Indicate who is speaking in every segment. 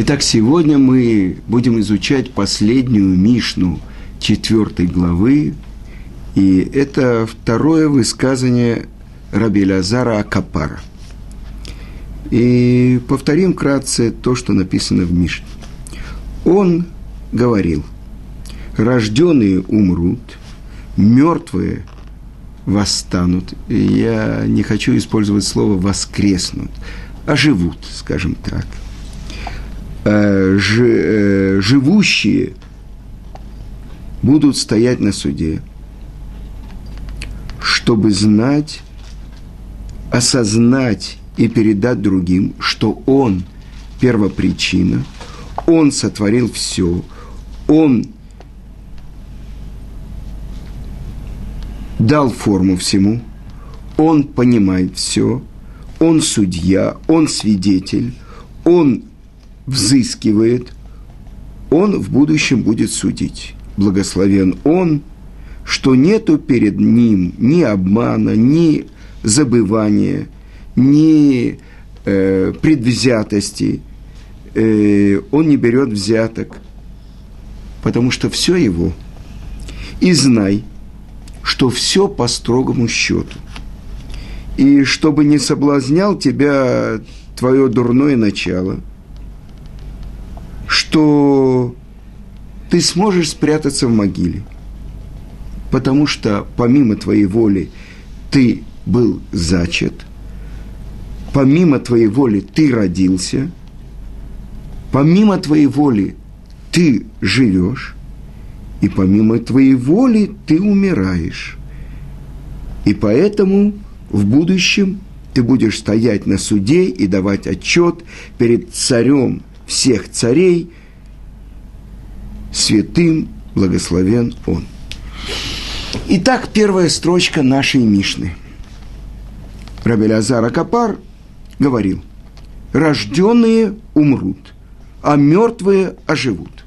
Speaker 1: Итак, сегодня мы будем изучать последнюю Мишну четвертой главы, и это второе высказывание Раби Лазара Акапара. И повторим вкратце то, что написано в Мишне. Он говорил, рожденные умрут, мертвые восстанут. Я не хочу использовать слово воскреснут, а живут, скажем так – живущие будут стоять на суде, чтобы знать, осознать и передать другим, что Он первопричина, Он сотворил все, Он дал форму всему, Он понимает все, Он судья, Он свидетель, Он взыскивает, он в будущем будет судить. Благословен он, что нету перед ним ни обмана, ни забывания, ни э, предвзятости. Э, он не берет взяток, потому что все его. И знай, что все по строгому счету. И чтобы не соблазнял тебя твое дурное начало – что ты сможешь спрятаться в могиле, потому что помимо твоей воли ты был зачат, помимо твоей воли ты родился, помимо твоей воли ты живешь, и помимо твоей воли ты умираешь. И поэтому в будущем ты будешь стоять на суде и давать отчет перед царем всех царей, святым благословен Он. Итак, первая строчка нашей Мишны. Рабелязар Акапар говорил, рожденные умрут, а мертвые оживут.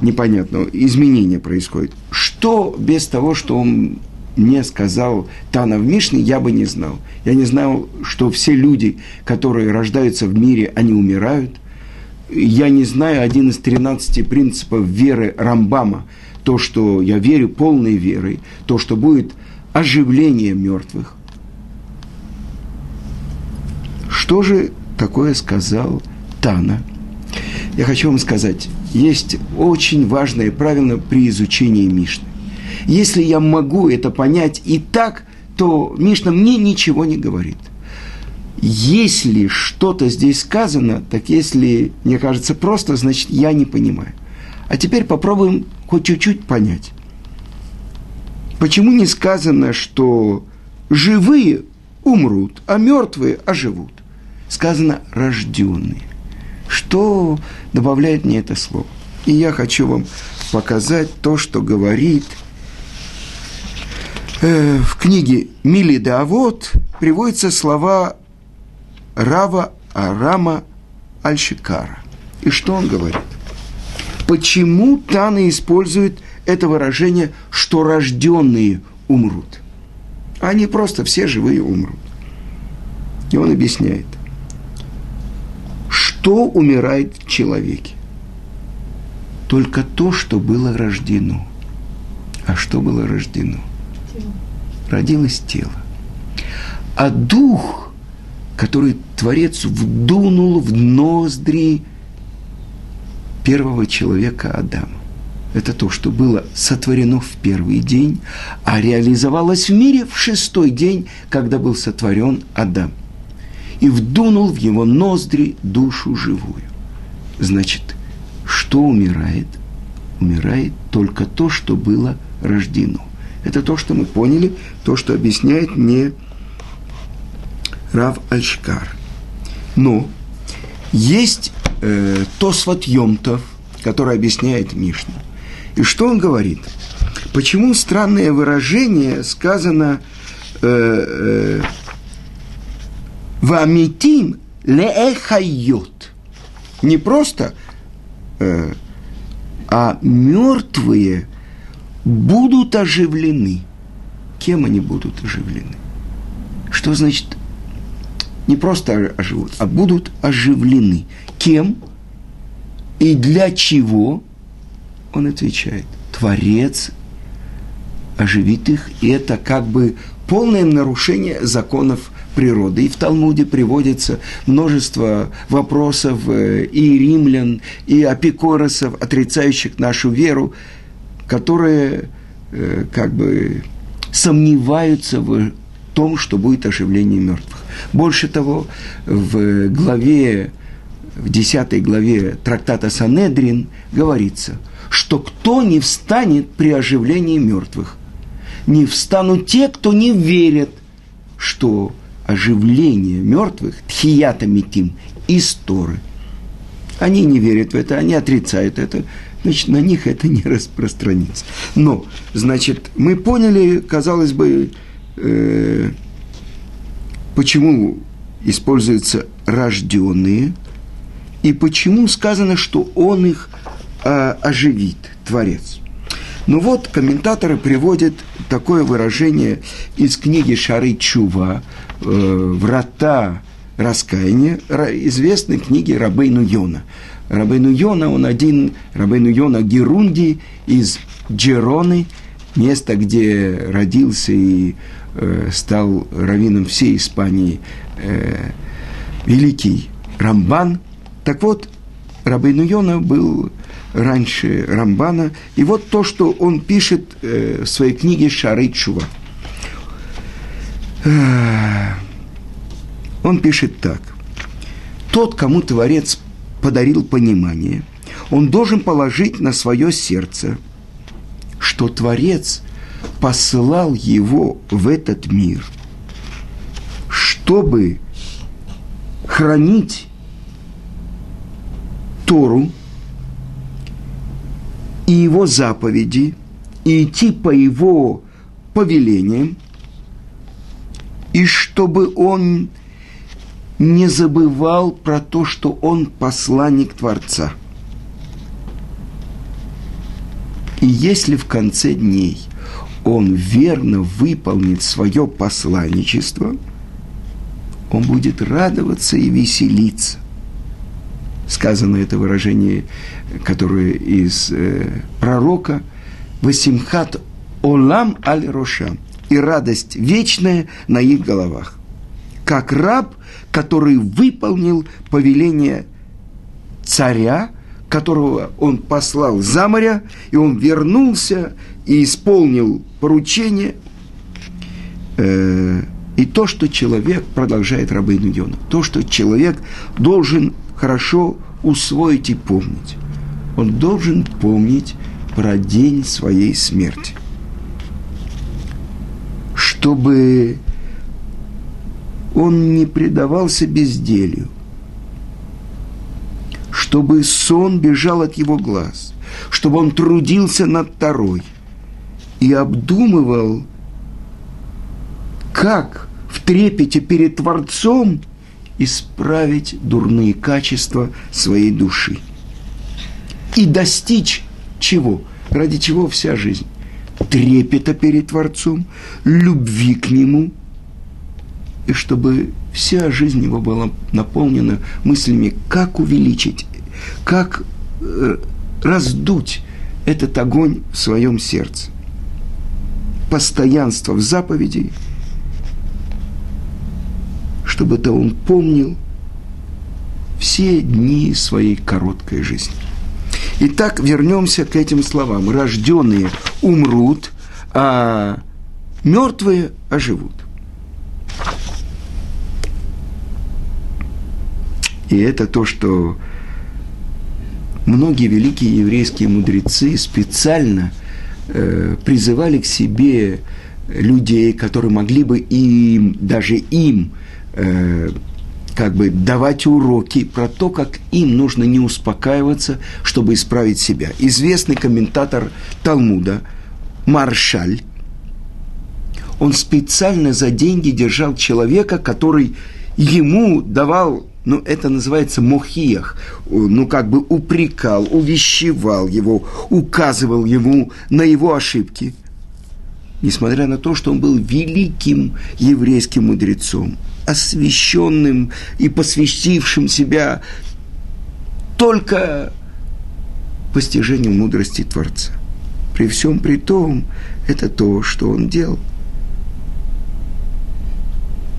Speaker 1: Непонятно, изменение происходит. Что без того, что он мне сказал Тана в Мишне, я бы не знал. Я не знал, что все люди, которые рождаются в мире, они умирают. Я не знаю один из 13 принципов веры Рамбама, то, что я верю полной верой, то, что будет оживление мертвых. Что же такое сказал Тана? Я хочу вам сказать, есть очень важное правило при изучении Мишны. Если я могу это понять и так, то Мишна мне ничего не говорит. Если что-то здесь сказано, так если мне кажется просто, значит я не понимаю. А теперь попробуем хоть чуть-чуть понять. Почему не сказано, что живые умрут, а мертвые оживут? Сказано рожденные. Что добавляет мне это слово? И я хочу вам показать то, что говорит – Э, в книге Мили Давод приводятся слова Рава Арама Альшикара. И что он говорит? Почему Тана использует это выражение, что рожденные умрут? Они просто все живые умрут. И он объясняет, что умирает в человеке? Только то, что было рождено. А что было рождено? родилось тело. А дух, который Творец вдунул в ноздри первого человека Адама. Это то, что было сотворено в первый день, а реализовалось в мире в шестой день, когда был сотворен Адам. И вдунул в его ноздри душу живую. Значит, что умирает? Умирает только то, что было рождено. Это то, что мы поняли, то, что объясняет мне Рав Альшкар. Но есть э, Тосфат Йомтов, который объясняет Мишну. И что он говорит? Почему странное выражение сказано э, э, «Вамитим леэхайот». Не просто, э, а мертвые будут оживлены. Кем они будут оживлены? Что значит Не просто оживут, а будут оживлены. Кем и для чего? Он отвечает. Творец оживит их, и это как бы полное нарушение законов природы. И в Талмуде приводится множество вопросов э, и римлян, и апикоросов, отрицающих нашу веру, которые э, как бы сомневаются в том, что будет оживление мертвых. Больше того, в главе, в 10 главе трактата Санедрин говорится, что кто не встанет при оживлении мертвых, не встанут те, кто не верит, что оживление мертвых, тхията митим, из Торы. Они не верят в это, они отрицают это, значит, на них это не распространится. Но, значит, мы поняли, казалось бы, э, почему используются рожденные, и почему сказано, что он их э, оживит, Творец. Ну вот, комментаторы приводят такое выражение из книги Шары Чува э, «Врата раскаяния», известной книги Рабейну Йона. Рабейну Йона, он один, Рабейну Йона Герунди из Джероны, место, где родился и э, стал раввином всей Испании э, великий Рамбан. Так вот, Рабейну Йона был раньше Рамбана. И вот то, что он пишет э, в своей книге «Шары Чува». Э, он пишет так. Тот, кому Творец подарил понимание, он должен положить на свое сердце, что Творец посылал его в этот мир, чтобы хранить Тору, и его заповеди, и идти по его повелениям, и чтобы он не забывал про то, что он посланник Творца. И если в конце дней он верно выполнит свое посланничество, он будет радоваться и веселиться. Сказано это выражение которую из э, пророка «Васимхат олам аль роша» и радость вечная на их головах. Как раб, который выполнил повеление царя, которого он послал за моря, и он вернулся и исполнил поручение. Э, и то, что человек, продолжает рабыну Йона, то, что человек должен хорошо усвоить и помнить он должен помнить про день своей смерти. Чтобы он не предавался безделью, чтобы сон бежал от его глаз, чтобы он трудился над второй и обдумывал, как в трепете перед Творцом исправить дурные качества своей души – и достичь чего? Ради чего вся жизнь? Трепета перед Творцом, любви к Нему, и чтобы вся жизнь его была наполнена мыслями, как увеличить, как э, раздуть этот огонь в своем сердце. Постоянство в заповеди, чтобы это он помнил все дни своей короткой жизни. Итак, вернемся к этим словам. Рожденные умрут, а мертвые оживут. И это то, что многие великие еврейские мудрецы специально э, призывали к себе людей, которые могли бы им, даже им, э, как бы давать уроки про то, как им нужно не успокаиваться, чтобы исправить себя. Известный комментатор Талмуда Маршаль, он специально за деньги держал человека, который ему давал, ну, это называется мохиях, ну, как бы упрекал, увещевал его, указывал ему на его ошибки. Несмотря на то, что он был великим еврейским мудрецом – освященным и посвятившим себя только постижению мудрости Творца. При всем при том, это то, что он делал.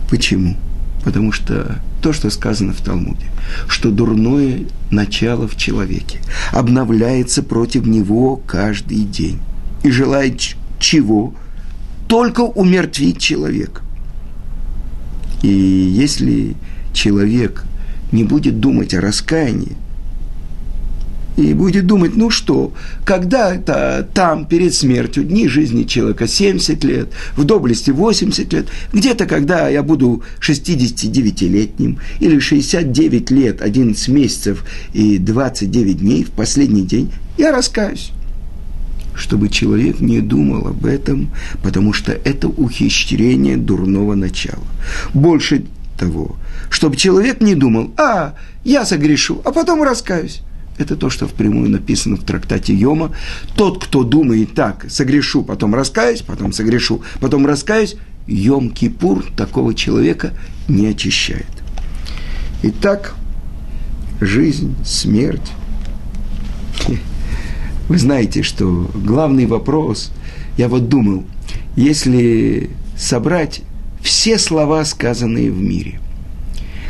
Speaker 1: Почему? Потому что то, что сказано в Талмуде, что дурное начало в человеке обновляется против него каждый день и желает чего? Только умертвить человека. И если человек не будет думать о раскаянии, и будет думать, ну что, когда-то там, перед смертью, дни жизни человека 70 лет, в доблести 80 лет, где-то, когда я буду 69-летним, или 69 лет, 11 месяцев и 29 дней в последний день, я раскаюсь. Чтобы человек не думал об этом, потому что это ухищрение дурного начала. Больше того, чтобы человек не думал, а, я согрешу, а потом раскаюсь. Это то, что впрямую написано в трактате Йома. Тот, кто думает так, согрешу, потом раскаюсь, потом согрешу, потом раскаюсь, Йом-Кипур такого человека не очищает. Итак, жизнь, смерть. Вы знаете, что главный вопрос, я вот думал, если собрать все слова, сказанные в мире,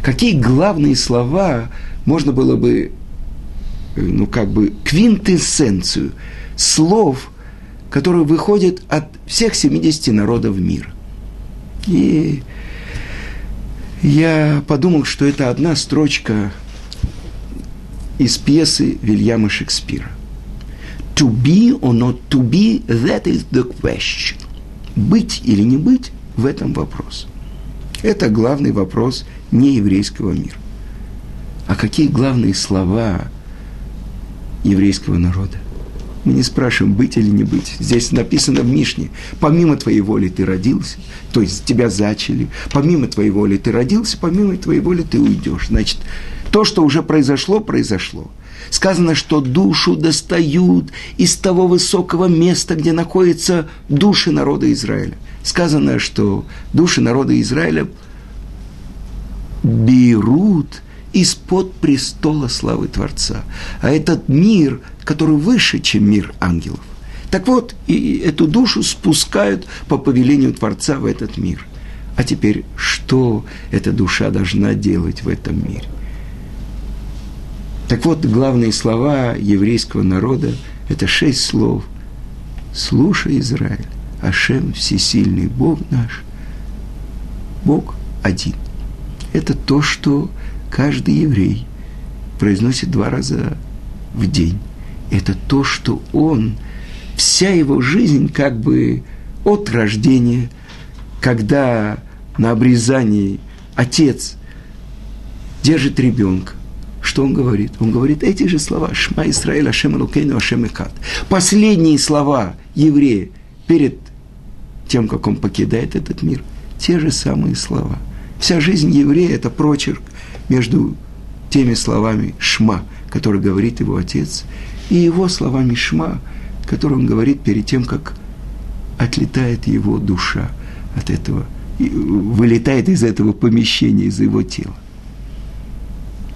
Speaker 1: какие главные слова можно было бы ну, как бы квинтэссенцию слов, которые выходят от всех 70 народов мира. И я подумал, что это одна строчка из пьесы Вильяма Шекспира. To be or not to be, that is the question. Быть или не быть, в этом вопрос. Это главный вопрос нееврейского мира. А какие главные слова еврейского народа. Мы не спрашиваем, быть или не быть. Здесь написано в Мишне, помимо твоей воли ты родился, то есть тебя зачали, помимо твоей воли ты родился, помимо твоей воли ты уйдешь. Значит, то, что уже произошло, произошло. Сказано, что душу достают из того высокого места, где находятся души народа Израиля. Сказано, что души народа Израиля берут из-под престола славы Творца. А этот мир, который выше, чем мир ангелов. Так вот, и эту душу спускают по повелению Творца в этот мир. А теперь, что эта душа должна делать в этом мире? Так вот, главные слова еврейского народа – это шесть слов. «Слушай, Израиль, Ашем – всесильный Бог наш, Бог один». Это то, что каждый еврей произносит два раза в день. Это то, что он, вся его жизнь как бы от рождения, когда на обрезании отец держит ребенка, что он говорит? Он говорит эти же слова. Шма Исраиль, Ашем Элукейну, Ашем Экат. Последние слова еврея перед тем, как он покидает этот мир. Те же самые слова. Вся жизнь еврея – это прочерк между теми словами «шма», которые говорит его отец, и его словами «шма», которые он говорит перед тем, как отлетает его душа от этого, вылетает из этого помещения, из его тела.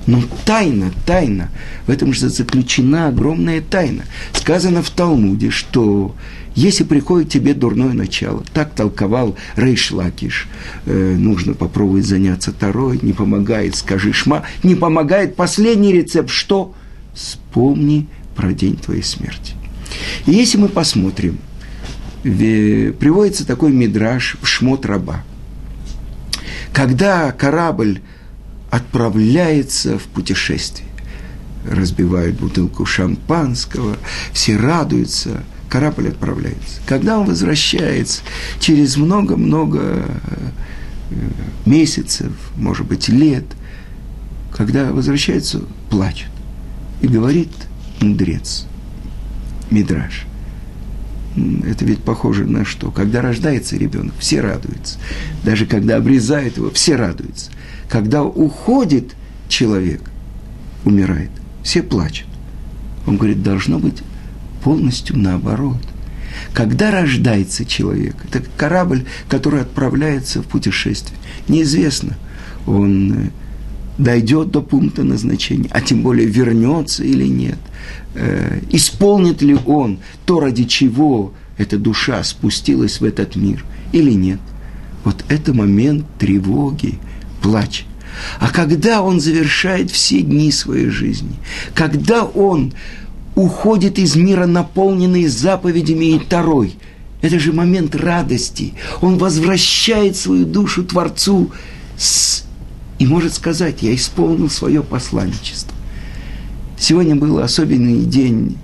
Speaker 1: Но тайна, тайна, в этом же заключена огромная тайна. Сказано в Талмуде, что если приходит тебе дурное начало, так толковал Рейш Лакиш, э, нужно попробовать заняться второй, не помогает, скажи шма, не помогает последний рецепт, что? Вспомни про день твоей смерти. И если мы посмотрим, приводится такой мидраж в шмот раба. Когда корабль отправляется в путешествие, разбивают бутылку шампанского, все радуются – корабль отправляется. Когда он возвращается, через много-много э, месяцев, может быть, лет, когда возвращается, плачет. И говорит мудрец, Мидраш. Это ведь похоже на что? Когда рождается ребенок, все радуются. Даже когда обрезают его, все радуются. Когда уходит человек, умирает, все плачут. Он говорит, должно быть полностью наоборот. Когда рождается человек, это корабль, который отправляется в путешествие. Неизвестно, он э, дойдет до пункта назначения, а тем более вернется или нет. Э, исполнит ли он то, ради чего эта душа спустилась в этот мир или нет. Вот это момент тревоги, плача. А когда он завершает все дни своей жизни, когда он уходит из мира, наполненный заповедями и Тарой, это же момент радости. Он возвращает свою душу Творцу с... и может сказать, я исполнил свое посланничество. Сегодня был особенный день.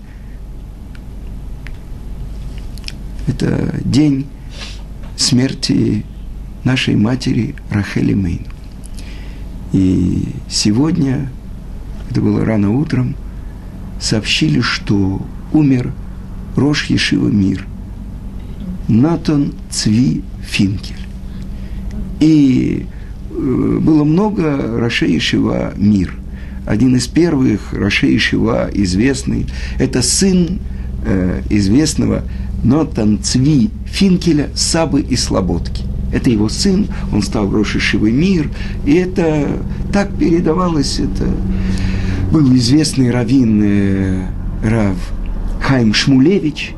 Speaker 1: Это день смерти нашей матери Рахели Мейн. И сегодня, это было рано утром, сообщили, что умер Рош Ешива Мир, Натан Цви Финкель. И было много Ешива Мир. Один из первых Ешива известный, это сын э, известного Нотан Цви Финкеля Сабы и Слободки. Это его сын, он стал Рошишевый мир, и это так передавалось, это был известный раввин э, Рав Хайм Шмулевич,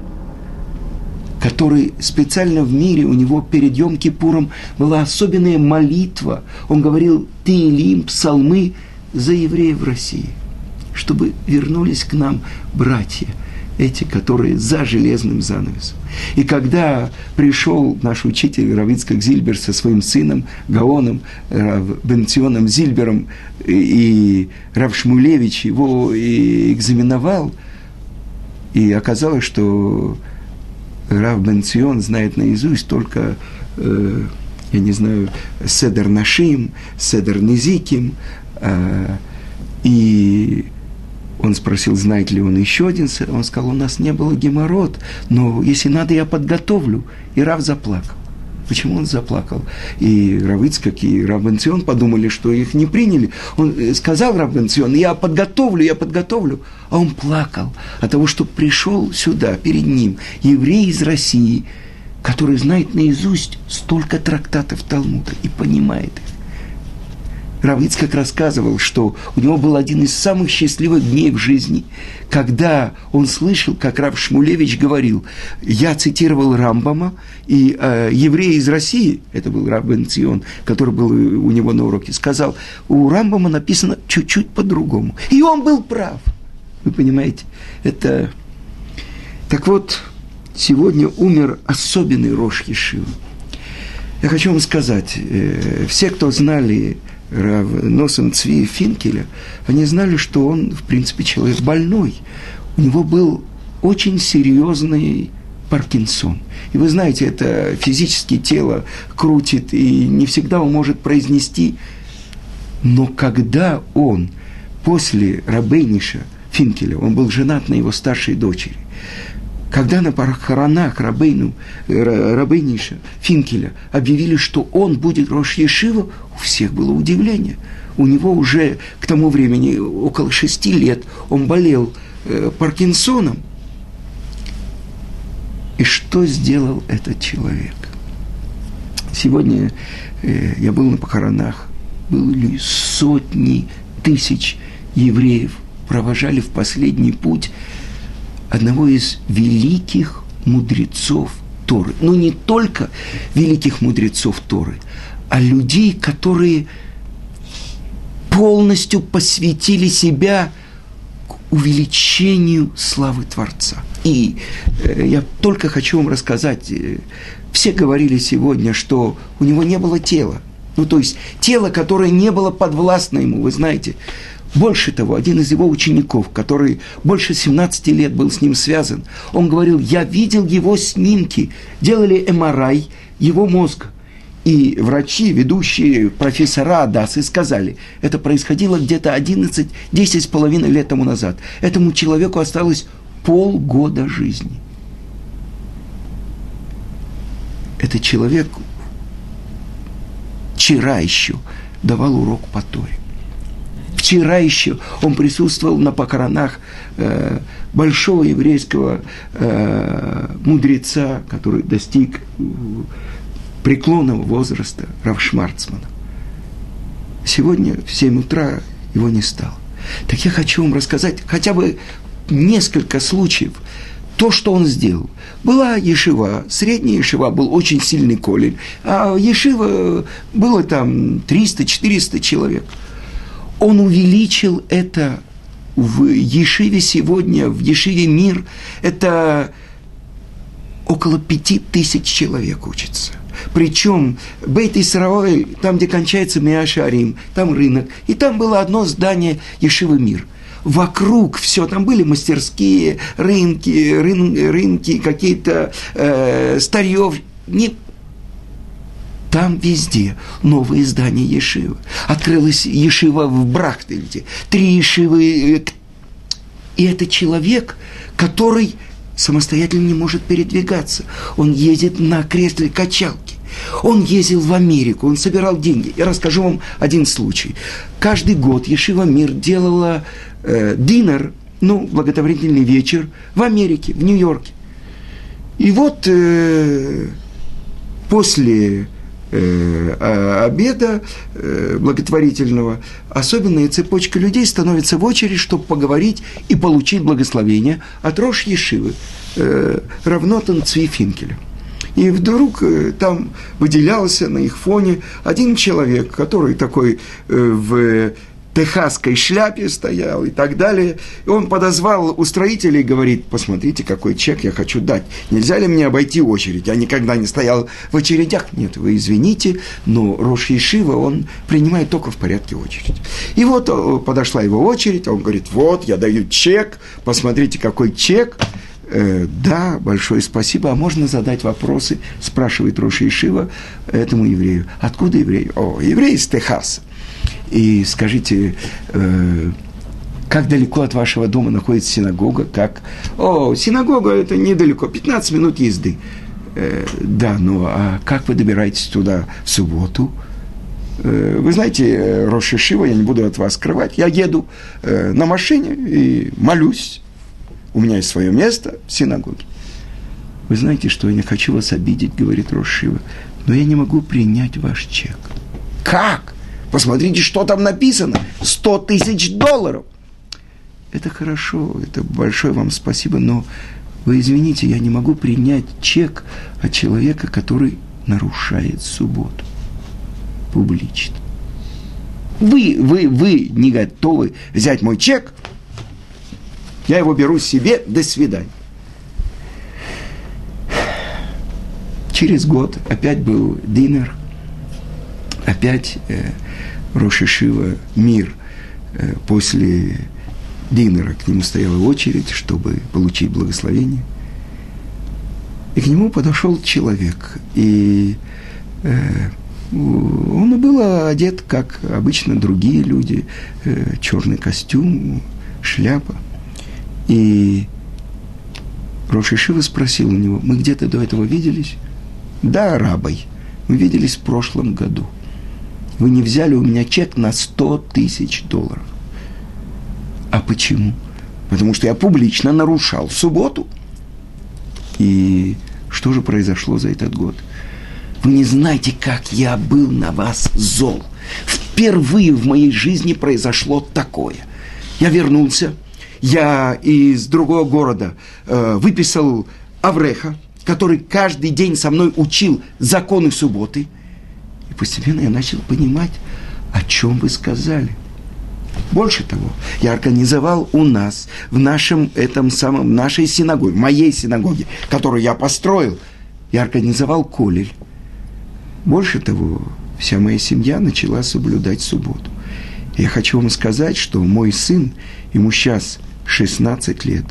Speaker 1: который специально в мире, у него перед Йом Кипуром была особенная молитва. Он говорил Теилим, псалмы за евреев России, чтобы вернулись к нам братья – эти, которые за железным занавесом. И когда пришел наш учитель Равицкак Зильбер со своим сыном Гаоном, Бенционом Зильбером, и Рав Шмулевич его и экзаменовал, и оказалось, что Рав Бенцион знает наизусть только, э, я не знаю, Седер Нашим, Седер Низиким, э, и он спросил, знает ли он еще один сыр. Он сказал, у нас не было геморрот, но если надо, я подготовлю. И Рав заплакал. Почему он заплакал? И Равицкак, и Равенцион подумали, что их не приняли. Он э, сказал Равенцион, я подготовлю, я подготовлю. А он плакал от того, что пришел сюда, перед ним, еврей из России, который знает наизусть столько трактатов Талмуда и понимает их. Равицкак рассказывал, что у него был один из самых счастливых дней в жизни, когда он слышал, как Рав Шмулевич говорил, я цитировал Рамбама, и э, еврей из России, это был Рав Бенцион, который был у него на уроке, сказал, у Рамбама написано чуть-чуть по-другому. И он был прав. Вы понимаете, это... Так вот, сегодня умер особенный Рош Ешива. Я хочу вам сказать, э, все, кто знали Рав Носом Цви Финкеля, они знали, что он, в принципе, человек больной. У него был очень серьезный Паркинсон. И вы знаете, это физически тело крутит, и не всегда он может произнести. Но когда он после Рабейниша Финкеля, он был женат на его старшей дочери, когда на похоронах Рабейну, Рабейниша Финкеля объявили, что он будет Рош Ешива, у всех было удивление. У него уже к тому времени около шести лет он болел э, Паркинсоном. И что сделал этот человек? Сегодня э, я был на похоронах, были сотни тысяч евреев, провожали в последний путь одного из великих мудрецов Торы. Но не только великих мудрецов Торы, а людей, которые полностью посвятили себя увеличению славы Творца. И э, я только хочу вам рассказать, э, все говорили сегодня, что у него не было тела. Ну, то есть тело, которое не было подвластно ему, вы знаете, больше того, один из его учеников, который больше 17 лет был с ним связан, он говорил, я видел его снимки, делали МРАЙ его мозга. И врачи, ведущие профессора Адасы, сказали, это происходило где-то 11, 10 с половиной лет тому назад. Этому человеку осталось полгода жизни. Этот человек вчера еще давал урок по Торе Вчера еще он присутствовал на похоронах э, большого еврейского э, мудреца, который достиг преклонного возраста Равшмарцмана. Сегодня в 7 утра его не стало. Так я хочу вам рассказать хотя бы несколько случаев, то, что он сделал. Была Ешива, средняя Ешива, был очень сильный колель, а Ешива было там 300-400 человек. Он увеличил это в Ешиве сегодня, в Ешиве мир, это около пяти тысяч человек учатся. Причем Бейт Исраэль, там, где кончается Миашарим, там рынок, и там было одно здание Ешивы мир – вокруг все, там были мастерские, рынки, рын, рынки, какие-то э, старьев, не там везде новые здания Ешивы. Открылась Ешива в Брахтельде, три Ешивы. И это человек, который самостоятельно не может передвигаться. Он едет на кресле качалки. Он ездил в Америку, он собирал деньги. Я расскажу вам один случай. Каждый год Ешива Мир делала э, динер, ну, благотворительный вечер в Америке, в Нью-Йорке. И вот э, после обеда э, благотворительного особенная цепочка людей становится в очередь, чтобы поговорить и получить благословение от Рош Ешивы, э, Равнотан Цвифинкеля. И вдруг э, там выделялся на их фоне один человек, который такой э, в техасской шляпе стоял и так далее. И он подозвал устроителей и говорит, посмотрите, какой чек я хочу дать. Нельзя ли мне обойти очередь? Я никогда не стоял в очередях. Нет, вы извините, но Рош Ешива, он принимает только в порядке очередь. И вот э, подошла его очередь, он говорит, вот, я даю чек, посмотрите, какой чек. Э, да, большое спасибо. А можно задать вопросы? Спрашивает Роша Ишива этому еврею. Откуда еврей? О, еврей из Техаса. И скажите, э, как далеко от вашего дома находится синагога? Как? О, синагога это недалеко, 15 минут езды. Э, да, ну а как вы добираетесь туда в субботу? Э, вы знаете, э, Роша Шива, я не буду от вас скрывать, я еду э, на машине и молюсь. У меня есть свое место в синагоге. Вы знаете, что я не хочу вас обидеть, говорит Рошива, но я не могу принять ваш чек. Как? Посмотрите, что там написано. 100 тысяч долларов. Это хорошо, это большое вам спасибо, но вы извините, я не могу принять чек от человека, который нарушает субботу публично. Вы, вы, вы не готовы взять мой чек, я его беру себе, до свидания. Через год опять был динер, опять э, Рошишива мир э, после динера к нему стояла очередь, чтобы получить благословение. И к нему подошел человек, и э, он был одет, как обычно другие люди, э, черный костюм, шляпа. И Рошишива спросил у него, мы где-то до этого виделись? Да, рабой. Мы виделись в прошлом году вы не взяли у меня чек на 100 тысяч долларов. А почему? Потому что я публично нарушал субботу. И что же произошло за этот год? Вы не знаете, как я был на вас зол. Впервые в моей жизни произошло такое. Я вернулся, я из другого города э, выписал Авреха, который каждый день со мной учил законы субботы – постепенно я начал понимать, о чем вы сказали. Больше того, я организовал у нас, в нашем этом самом, нашей синагоге, моей синагоге, которую я построил, я организовал колель. Больше того, вся моя семья начала соблюдать субботу. Я хочу вам сказать, что мой сын, ему сейчас 16 лет,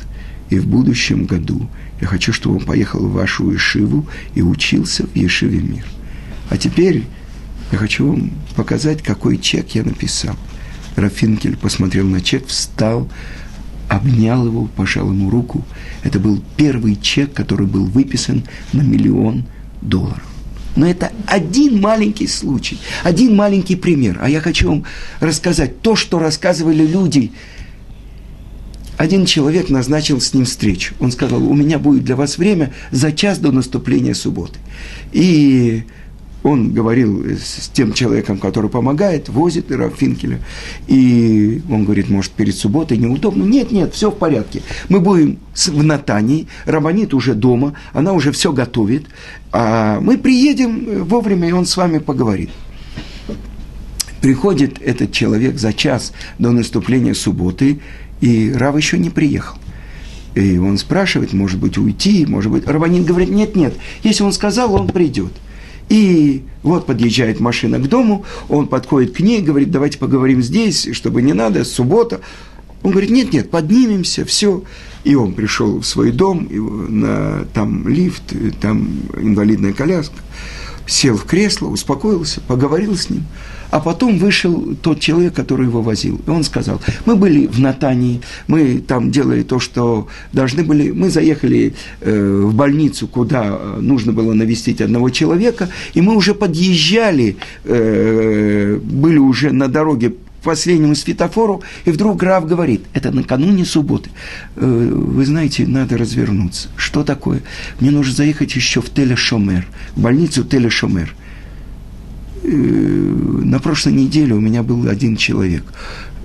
Speaker 1: и в будущем году я хочу, чтобы он поехал в вашу Ешиву и учился в Ешиве мир. А теперь я хочу вам показать, какой чек я написал. Рафинкель посмотрел на чек, встал, обнял его, пожал ему руку. Это был первый чек, который был выписан на миллион долларов. Но это один маленький случай, один маленький пример. А я хочу вам рассказать то, что рассказывали люди. Один человек назначил с ним встречу. Он сказал, у меня будет для вас время за час до наступления субботы. И он говорил с тем человеком, который помогает, возит Рафинкеля, и он говорит, может, перед субботой неудобно. Нет, нет, все в порядке. Мы будем в Натании, Раманит уже дома, она уже все готовит, а мы приедем вовремя, и он с вами поговорит. Приходит этот человек за час до наступления субботы, и Рав еще не приехал. И он спрашивает, может быть, уйти, может быть. Рабанин говорит, нет, нет, если он сказал, он придет. И вот подъезжает машина к дому, он подходит к ней, говорит, давайте поговорим здесь, чтобы не надо, суббота. Он говорит, нет, нет, поднимемся, все. И он пришел в свой дом, и на, там лифт, там инвалидная коляска, сел в кресло, успокоился, поговорил с ним – а потом вышел тот человек, который его возил. И он сказал, мы были в Натании, мы там делали то, что должны были. Мы заехали э, в больницу, куда нужно было навестить одного человека, и мы уже подъезжали, э, были уже на дороге последнему светофору, и вдруг граф говорит, это накануне субботы, э, вы знаете, надо развернуться. Что такое? Мне нужно заехать еще в Телешомер, в больницу Телешомер. Э, на прошлой неделе у меня был один человек.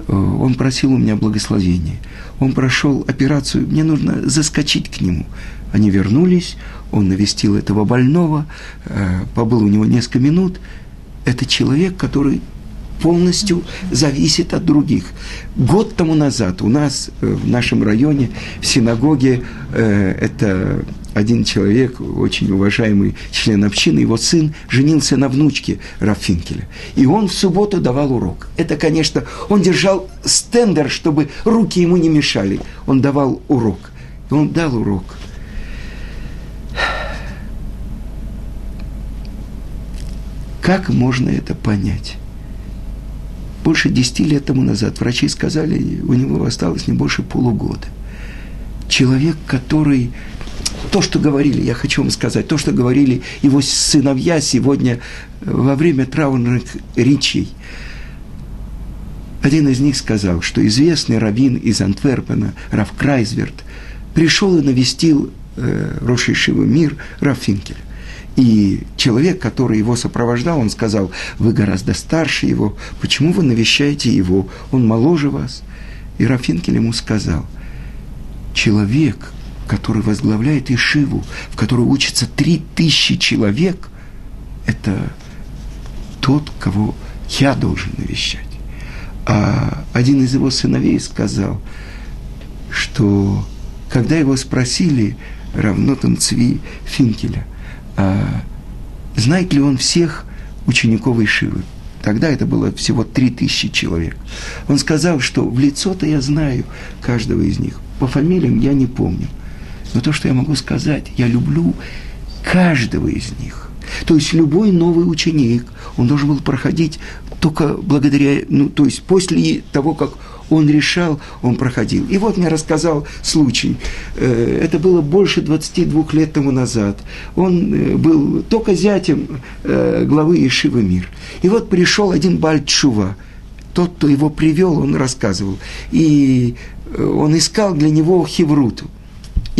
Speaker 1: Э, он просил у меня благословения. Он прошел операцию, мне нужно заскочить к нему. Они вернулись, он навестил этого больного, э, побыл у него несколько минут. Это человек, который полностью зависит от других. Год тому назад у нас в нашем районе в синагоге э, это один человек, очень уважаемый член общины, его сын женился на внучке Рафинкеля. И он в субботу давал урок. Это, конечно, он держал стендер, чтобы руки ему не мешали. Он давал урок. И он дал урок. Как можно это понять? Больше десяти лет тому назад врачи сказали, у него осталось не больше полугода. Человек, который то, что говорили, я хочу вам сказать, то, что говорили его сыновья сегодня во время траурных речей. Один из них сказал, что известный раввин из Антверпена, Раф Крайзверт, пришел и навестил э, Рошишивый мир Раф Финкель. И человек, который его сопровождал, он сказал, вы гораздо старше его, почему вы навещаете его, он моложе вас. И Рафинкель ему сказал, человек, который возглавляет Ишиву, в которой учатся три тысячи человек, это тот, кого я должен навещать. А один из его сыновей сказал, что когда его спросили, равно Цви Финкеля, а, знает ли он всех учеников Ишивы, Тогда это было всего три тысячи человек. Он сказал, что в лицо-то я знаю каждого из них. По фамилиям я не помню. Но то, что я могу сказать, я люблю каждого из них. То есть любой новый ученик, он должен был проходить только благодаря, ну, то есть после того, как он решал, он проходил. И вот мне рассказал случай. Э, это было больше 22 лет тому назад. Он э, был только зятем э, главы Ишивы Мир. И вот пришел один Бальчува. Тот, кто его привел, он рассказывал. И он искал для него хевруту.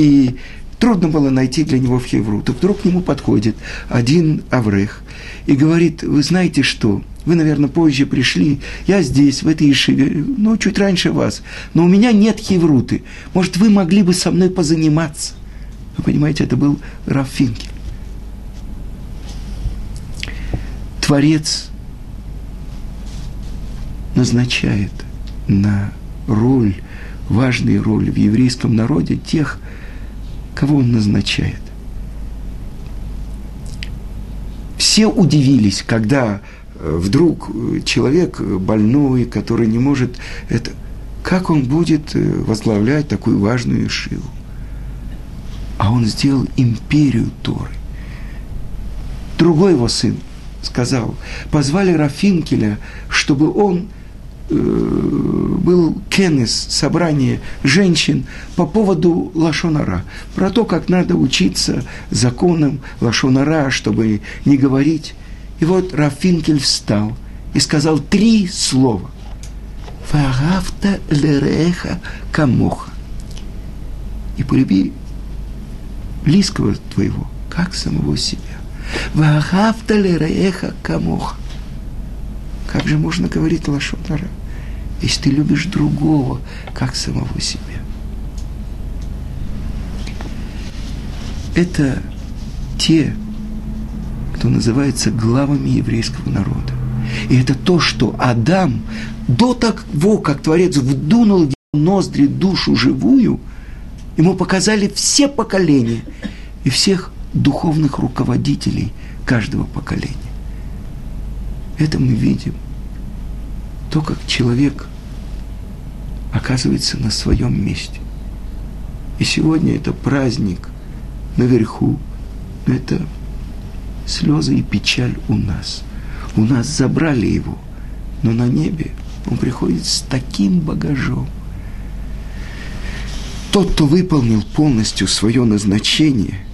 Speaker 1: И трудно было найти для него в Хевру. То вдруг к нему подходит один Аврех и говорит, вы знаете что, вы, наверное, позже пришли, я здесь, в этой Ишиве, ну, чуть раньше вас, но у меня нет Хевруты. Может, вы могли бы со мной позаниматься? Вы понимаете, это был Рафинкель. Творец назначает на роль, важные роли в еврейском народе тех, кого он назначает. Все удивились, когда э, вдруг человек больной, который не может это, как он будет э, возглавлять такую важную Ишиву? А он сделал империю Торы. Другой его сын сказал, позвали Рафинкеля, чтобы он э, был кенес, собрание женщин по поводу лашонара, про то, как надо учиться законам лашонара, чтобы не говорить. И вот Рафинкель встал и сказал три слова. Фагафта лереха камоха. И полюби близкого твоего, как самого себя. Вагафта лереха камоха. Как же можно говорить лашонара? Если ты любишь другого, как самого себя. Это те, кто называется главами еврейского народа. И это то, что Адам до того, как Творец вдунул в ноздри душу живую, ему показали все поколения и всех духовных руководителей каждого поколения. Это мы видим. То, как человек оказывается на своем месте. И сегодня это праздник наверху, но это слезы и печаль у нас. У нас забрали его, но на небе он приходит с таким багажом. Тот, кто выполнил полностью свое назначение,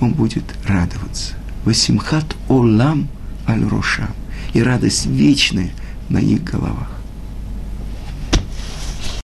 Speaker 1: он будет радоваться. Васимхат олам аль рошам. И радость вечная на их головах.